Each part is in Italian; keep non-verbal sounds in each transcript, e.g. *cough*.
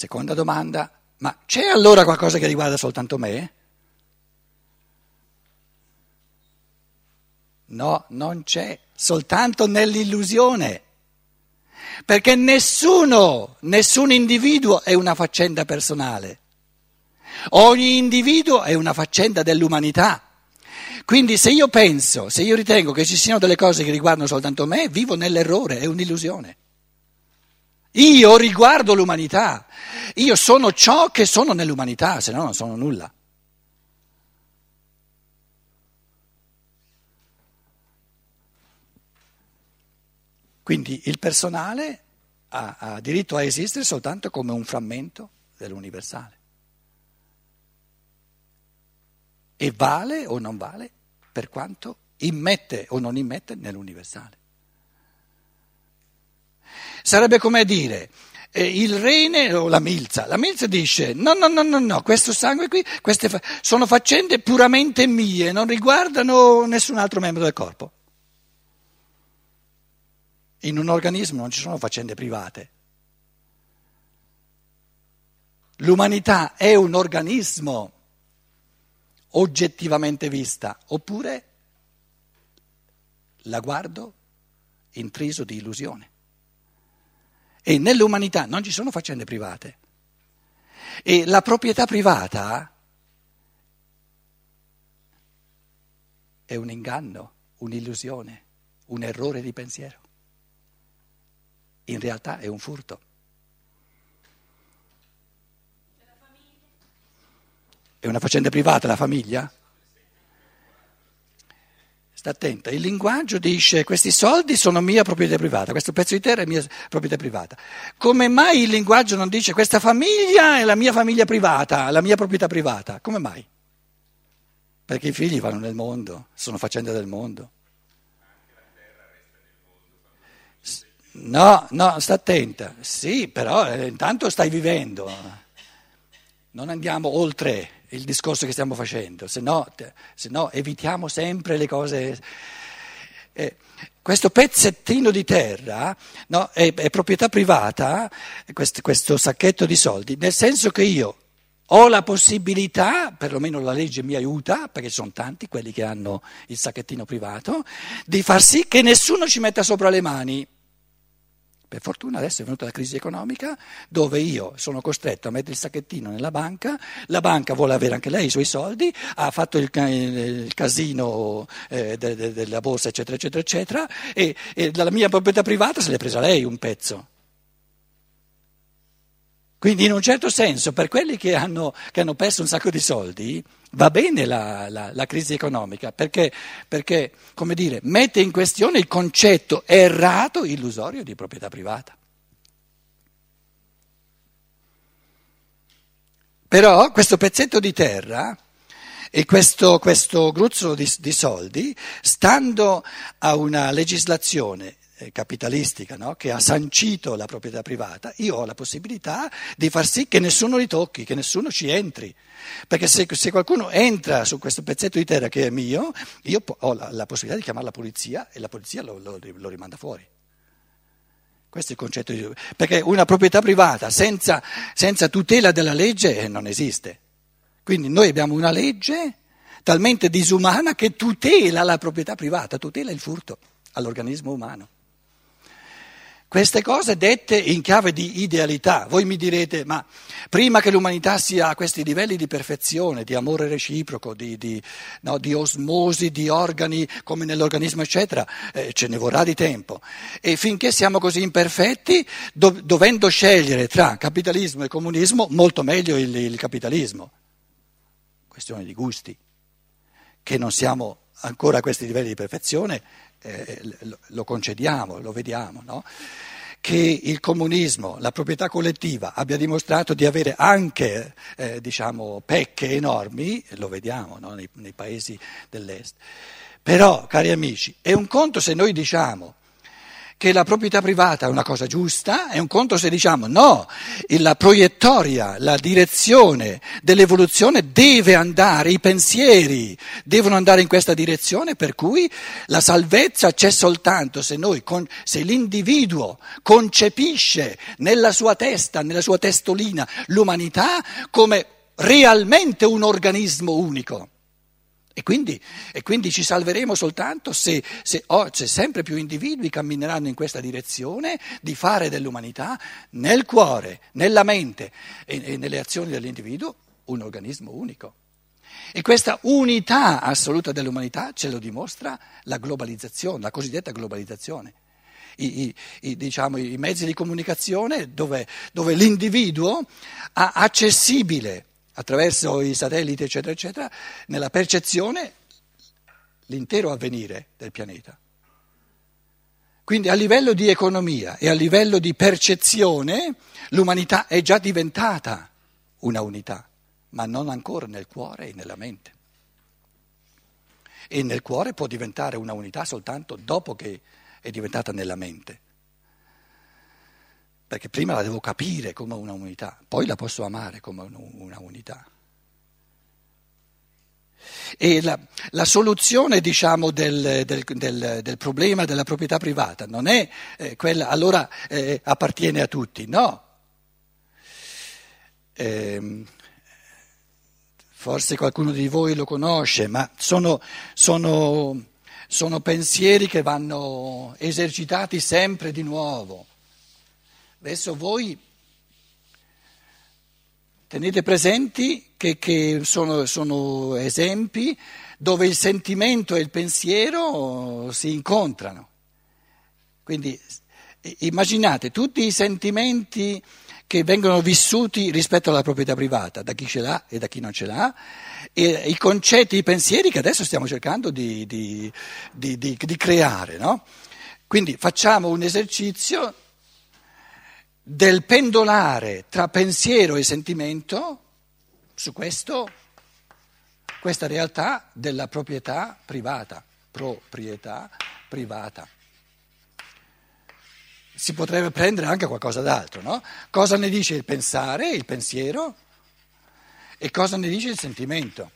Seconda domanda, ma c'è allora qualcosa che riguarda soltanto me? No, non c'è, soltanto nell'illusione. Perché nessuno, nessun individuo è una faccenda personale. Ogni individuo è una faccenda dell'umanità. Quindi se io penso, se io ritengo che ci siano delle cose che riguardano soltanto me, vivo nell'errore, è un'illusione. Io riguardo l'umanità, io sono ciò che sono nell'umanità, se no non sono nulla. Quindi il personale ha, ha diritto a esistere soltanto come un frammento dell'universale. E vale o non vale per quanto immette o non immette nell'universale. Sarebbe come dire eh, il rene o la milza. La milza dice no, no, no, no, no, questo sangue qui, queste fa- sono faccende puramente mie, non riguardano nessun altro membro del corpo. In un organismo non ci sono faccende private. L'umanità è un organismo oggettivamente vista, oppure la guardo intriso di illusione. E nell'umanità non ci sono faccende private. E la proprietà privata è un inganno, un'illusione, un errore di pensiero. In realtà è un furto. È una faccenda privata la famiglia? Sta attenta, il linguaggio dice questi soldi sono mia proprietà privata, questo pezzo di terra è mia proprietà privata. Come mai il linguaggio non dice questa famiglia è la mia famiglia privata, la mia proprietà privata? Come mai? Perché i figli vanno nel mondo, sono faccende del mondo. No, no, sta attenta. Sì, però eh, intanto stai vivendo. Non andiamo oltre il discorso che stiamo facendo, se no, se no evitiamo sempre le cose. Eh, questo pezzettino di terra no, è, è, proprietà privata, questo, questo sacchetto di soldi, nel senso che io ho la possibilità, perlomeno la legge mi aiuta, perché sono tanti quelli che hanno il sacchettino privato, di far sì che nessuno ci metta sopra le mani. Per fortuna adesso è venuta la crisi economica dove io sono costretto a mettere il sacchettino nella banca, la banca vuole avere anche lei i suoi soldi, ha fatto il, il casino eh, de, de, della borsa eccetera eccetera eccetera e, e dalla mia proprietà privata se l'è presa lei un pezzo. Quindi in un certo senso per quelli che hanno, che hanno perso un sacco di soldi va bene la, la, la crisi economica perché, perché, dire, mette in questione il concetto errato, illusorio di proprietà privata. Però questo pezzetto di terra e questo, questo gruzzolo di, di soldi, stando a una legislazione capitalistica no? che ha sancito la proprietà privata, io ho la possibilità di far sì che nessuno li tocchi, che nessuno ci entri. Perché se, se qualcuno entra su questo pezzetto di terra che è mio, io ho la, la possibilità di chiamare la polizia e la polizia lo, lo, lo rimanda fuori. Questo è il concetto di... Perché una proprietà privata senza, senza tutela della legge non esiste. Quindi noi abbiamo una legge talmente disumana che tutela la proprietà privata, tutela il furto all'organismo umano. Queste cose dette in chiave di idealità. Voi mi direte, ma prima che l'umanità sia a questi livelli di perfezione, di amore reciproco, di, di, no, di osmosi, di organi come nell'organismo, eccetera, eh, ce ne vorrà di tempo. E finché siamo così imperfetti, do, dovendo scegliere tra capitalismo e comunismo, molto meglio il, il capitalismo. Questione di gusti. Che non siamo ancora a questi livelli di perfezione, eh, lo concediamo, lo vediamo, no? che il comunismo, la proprietà collettiva abbia dimostrato di avere anche eh, diciamo, pecche enormi, lo vediamo no? nei, nei paesi dell'Est. Però, cari amici, è un conto se noi diciamo che la proprietà privata è una cosa giusta, e un conto se diciamo no, la proiettoria, la direzione dell'evoluzione deve andare, i pensieri devono andare in questa direzione, per cui la salvezza c'è soltanto se, noi, se l'individuo concepisce nella sua testa, nella sua testolina, l'umanità come realmente un organismo unico. E quindi, e quindi, ci salveremo soltanto se, se, oh, se, sempre più individui cammineranno in questa direzione di fare dell'umanità nel cuore, nella mente e, e nelle azioni dell'individuo un organismo unico. E questa unità assoluta dell'umanità ce lo dimostra la globalizzazione, la cosiddetta globalizzazione. I, i, i, diciamo, i mezzi di comunicazione dove, dove l'individuo ha accessibile attraverso i satelliti, eccetera, eccetera, nella percezione l'intero avvenire del pianeta. Quindi a livello di economia e a livello di percezione l'umanità è già diventata una unità, ma non ancora nel cuore e nella mente. E nel cuore può diventare una unità soltanto dopo che è diventata nella mente perché prima la devo capire come una unità, poi la posso amare come una unità. E la, la soluzione diciamo, del, del, del, del, problema della proprietà privata non è eh, quella, allora eh, appartiene a tutti, no. Eh, forse qualcuno di voi lo conosce, ma sono, sono, sono pensieri che vanno esercitati sempre di nuovo. Adesso voi tenete presenti che, che sono, sono esempi dove il sentimento e il pensiero si incontrano. Quindi immaginate tutti i sentimenti che vengono vissuti rispetto alla proprietà privata, da chi ce l'ha e da chi non ce l'ha, e i concetti, i pensieri che adesso stiamo cercando di, di, di, di creare. No? Quindi facciamo un esercizio del pendolare tra pensiero e sentimento su questo, questa realtà della proprietà privata, proprietà privata. Si potrebbe prendere anche qualcosa d'altro, no? Cosa ne dice il pensare, il pensiero e cosa ne dice il sentimento?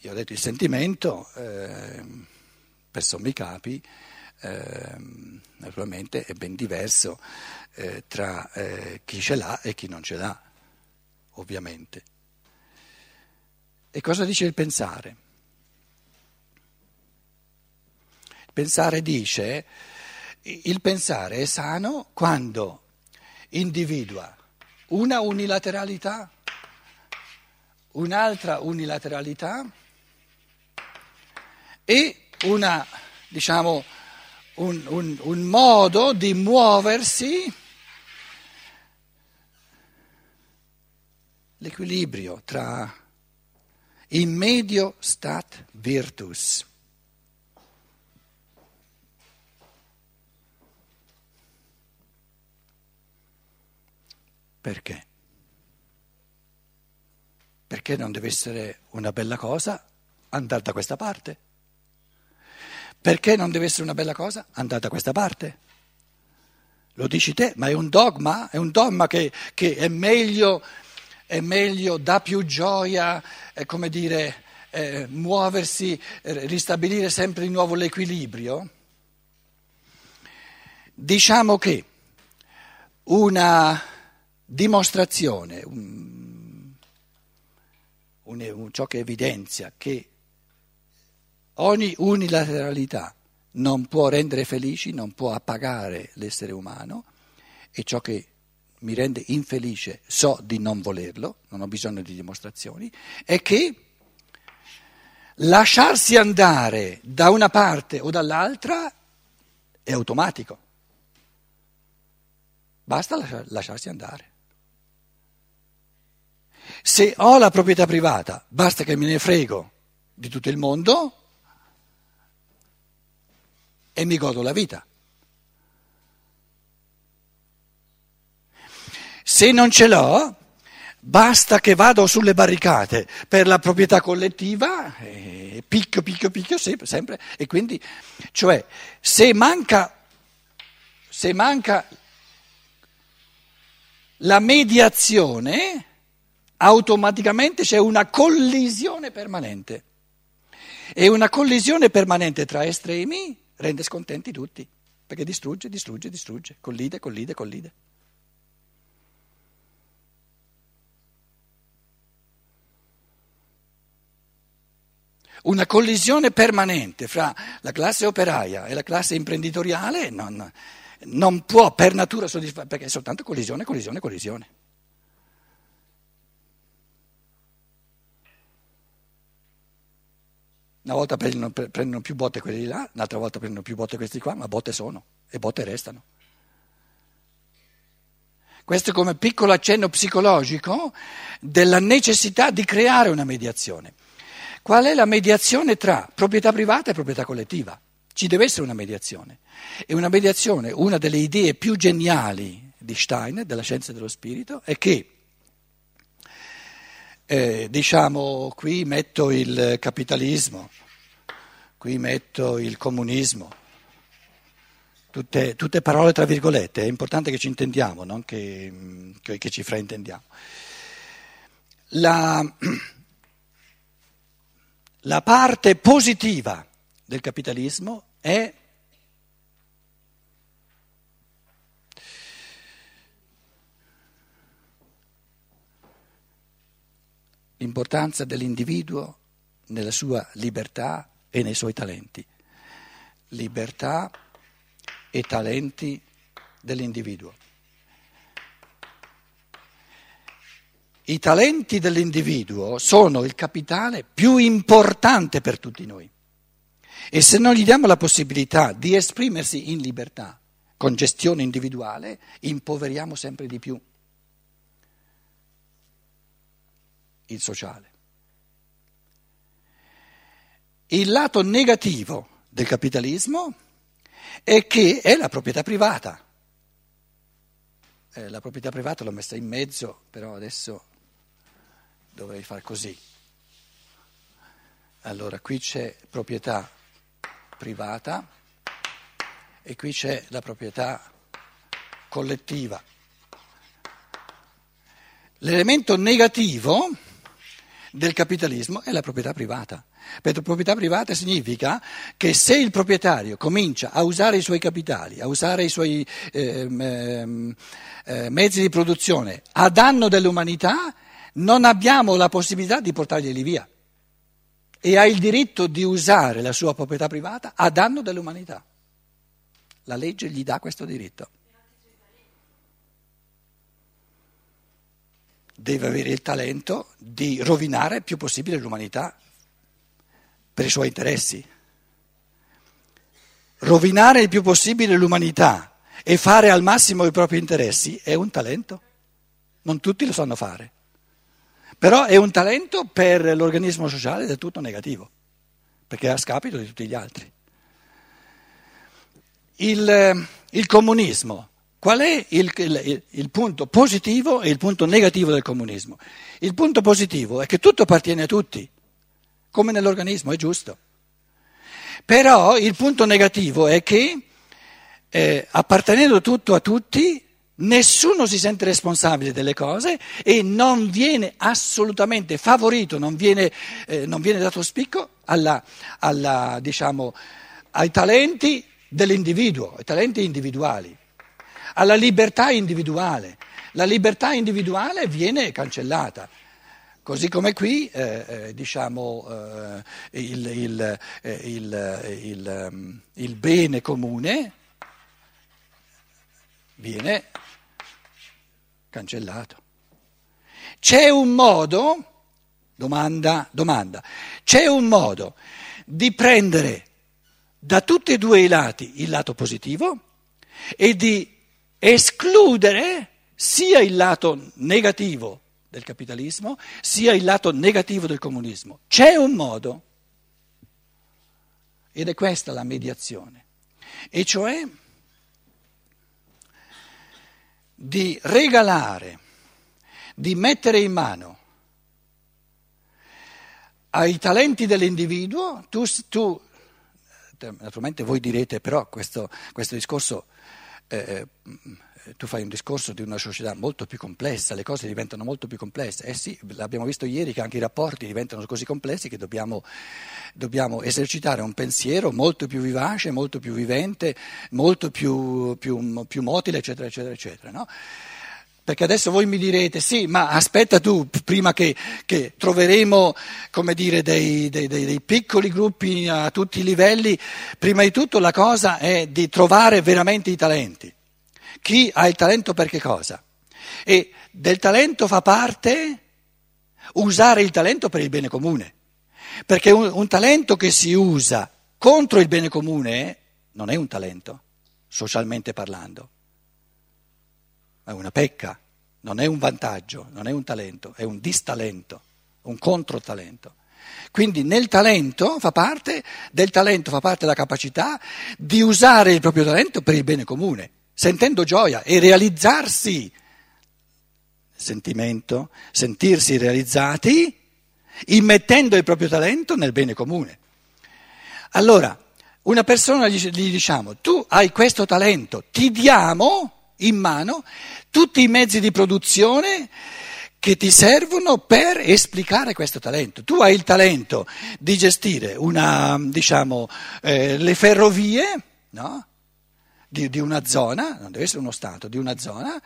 Io ho detto il sentimento, eh, per sommi capi, eh, naturalmente è ben diverso eh, tra eh, chi ce l'ha e chi non ce l'ha, ovviamente. E cosa dice il pensare? Il pensare dice, il pensare è sano quando individua una unilateralità, un'altra unilateralità e una, diciamo, un, un, un modo di muoversi, l'equilibrio tra in medio stat virtus. Perché? Perché non deve essere una bella cosa andare da questa parte? Perché non deve essere una bella cosa? Andate da questa parte. Lo dici te, ma è un dogma, è un dogma che, che è, meglio, è meglio, dà più gioia, come dire, eh, muoversi, eh, ristabilire sempre di nuovo l'equilibrio. Diciamo che una dimostrazione, un, un, ciò che evidenzia che Ogni unilateralità non può rendere felici, non può appagare l'essere umano e ciò che mi rende infelice so di non volerlo, non ho bisogno di dimostrazioni, è che lasciarsi andare da una parte o dall'altra è automatico. Basta lasciarsi andare. Se ho la proprietà privata, basta che me ne frego di tutto il mondo e mi godo la vita. Se non ce l'ho, Basta che vado sulle barricate per la proprietà collettiva, eh, picchio, picchio, picchio sempre. E quindi, cioè, se manca, se manca la mediazione, automaticamente c'è una collisione permanente. E una collisione permanente tra estremi rende scontenti tutti, perché distrugge, distrugge, distrugge, collide, collide, collide. una collisione permanente fra la classe operaia e la classe imprenditoriale non, non può per natura soddisfare, perché è soltanto collisione, collisione, collisione. Una volta prendono, prendono più botte quelli di là, un'altra volta prendono più botte questi qua, ma botte sono e botte restano. Questo come piccolo accenno psicologico della necessità di creare una mediazione. Qual è la mediazione tra proprietà privata e proprietà collettiva? Ci deve essere una mediazione. E una mediazione, una delle idee più geniali di Stein, della scienza dello spirito, è che, eh, diciamo, qui metto il capitalismo, qui metto il comunismo, tutte, tutte parole tra virgolette, è importante che ci intendiamo, non che, che, che ci fraintendiamo. La, *clears throat* la parte positiva del capitalismo è l'importanza dell'individuo nella sua libertà e nei suoi talenti. Libertà e talenti dell'individuo. I talenti dell'individuo sono il capitale più importante per tutti noi. E se non gli diamo la possibilità di esprimersi in libertà, con gestione individuale, impoveriamo sempre di più il sociale. Il lato negativo del capitalismo è che è la proprietà privata. Eh, la proprietà privata l'ho messa in mezzo, però adesso dovrei fare così. Allora, qui c'è proprietà privata e qui c'è la proprietà collettiva. L'elemento negativo del capitalismo è la proprietà privata. Perché proprietà privata significa che se il proprietario comincia a usare i suoi capitali, a usare i suoi eh, eh, mezzi di produzione a danno dell'umanità, non abbiamo la possibilità di portarglieli via e ha il diritto di usare la sua proprietà privata a danno dell'umanità. La legge gli dà questo diritto. Deve avere il talento di rovinare il più possibile l'umanità per i suoi interessi. Rovinare il più possibile l'umanità e fare al massimo i propri interessi è un talento. Non tutti lo sanno fare. Però è un talento per l'organismo sociale del tutto negativo, perché è a scapito di tutti gli altri. Il, il comunismo, qual è il, il, il punto positivo e il punto negativo del comunismo? Il punto positivo è che tutto appartiene a tutti, come nell'organismo, è giusto. Però il punto negativo è che eh, appartenendo tutto a tutti, nessuno si sente responsabile delle cose e non viene assolutamente favorito, non viene, eh, non viene dato spicco alla, alla, diciamo, ai talenti dell'individuo, ai talenti individuali, alla libertà individuale. La libertà individuale viene cancellata. Così come qui, eh, eh, diciamo, eh, il, il, eh, il, ehm, il bene comune viene cancellato. C'è un modo, domanda, domanda, c'è un modo di prendere da tutti e due i lati il lato positivo e di escludere sia il lato negativo del capitalismo sia il lato negativo del comunismo. C'è un modo ed è questa la mediazione, e cioè di regalare, di mettere in mano ai talenti dell'individuo, tu, tu naturalmente voi direte però questo, questo discorso, eh, eh, tu fai un discorso di una società molto più complessa, le cose diventano molto più complesse. Eh sì, l'abbiamo visto ieri che anche i rapporti diventano così complessi che dobbiamo, dobbiamo esercitare un pensiero molto più vivace, molto più vivente, molto più, più, più motile, eccetera, eccetera, eccetera. No? Perché adesso voi mi direte, sì, ma aspetta tu, prima che, che troveremo come dire, dei, dei, dei, dei, piccoli gruppi a tutti i livelli, prima di tutto la cosa è di trovare veramente i talenti. Chi ha il talento per che cosa? E del talento fa parte usare il talento per il bene comune. Perché un, un talento che si usa contro il bene comune non è un talento, socialmente parlando è una pecca, non è un vantaggio, non è un talento, è un distalento, un controtalento. Quindi nel talento fa parte, del talento fa parte la capacità di usare il proprio talento per il bene comune, sentendo gioia e realizzarsi, sentimento, sentirsi realizzati, immettendo il proprio talento nel bene comune. Allora, una persona gli, gli diciamo, tu hai questo talento, ti diamo in mano tutti i mezzi di produzione che ti servono per esplicare questo talento. Tu hai il talento di gestire una, diciamo, eh, le ferrovie no? di, di, una zona, non deve essere uno Stato, di una zona,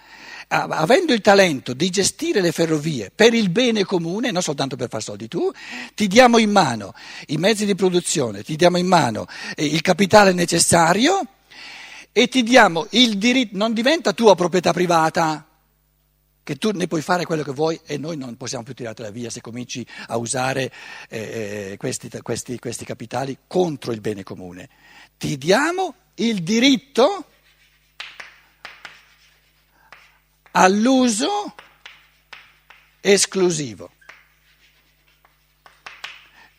avendo il talento di gestire le ferrovie per il bene comune, non soltanto per far soldi tu, ti diamo in mano i mezzi di produzione, ti diamo in mano eh, il capitale necessario e ti diamo il diritto, non diventa tua proprietà privata, che tu ne puoi fare quello che vuoi e noi non possiamo più tirartela via se cominci a usare eh, eh, questi, questi, questi capitali contro il bene comune. Ti diamo il diritto all'uso esclusivo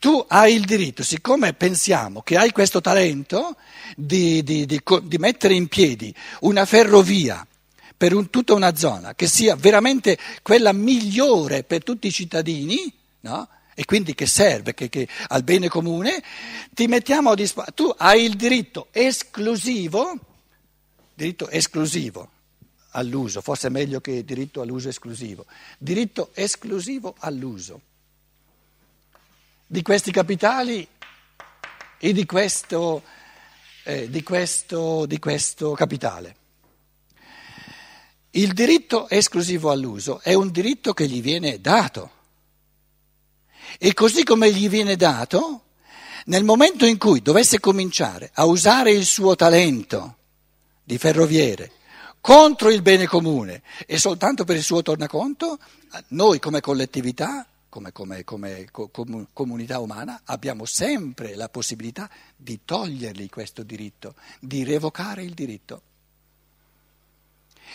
tu hai il diritto, siccome pensiamo che hai questo talento di, di, di, di mettere in piedi una ferrovia per un, tutta una zona che sia veramente quella migliore per tutti i cittadini, no? e quindi che serve che, che, al bene comune, ti mettiamo a disposizione. Tu hai il diritto esclusivo, diritto esclusivo all'uso, forse è meglio che diritto all'uso esclusivo, diritto esclusivo all'uso di questi capitali e di questo, eh, di questo, di questo capitale. Il diritto esclusivo all'uso è un diritto che gli viene dato. E così come gli viene dato, nel momento in cui dovesse cominciare a usare il suo talento di ferroviere contro il bene comune e soltanto per il suo tornaconto, noi come collettività come, come, come com, comunità umana, abbiamo sempre la possibilità di togliergli questo diritto, di revocare il diritto.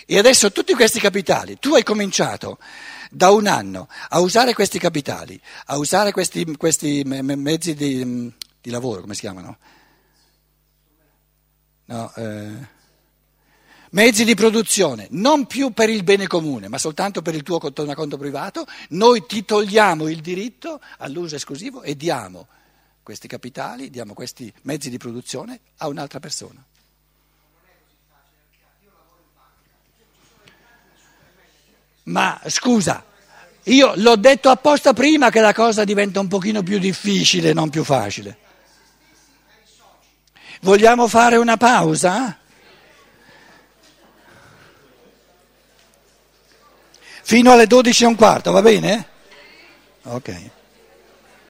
E adesso tutti questi capitali, tu hai cominciato da un anno a usare questi capitali, a usare questi, questi mezzi di, di, lavoro, come si chiamano? No, eh, mezzi di produzione, non più per il bene comune, ma soltanto per il tuo tornaconto privato, noi ti togliamo il diritto all'uso esclusivo e diamo questi capitali, diamo questi mezzi di produzione a un'altra persona. Ma scusa, io l'ho detto apposta prima che la cosa diventa un pochino più difficile, non più facile. Vogliamo fare una pausa? Fino alle 12 e un quarto, va bene? Ok.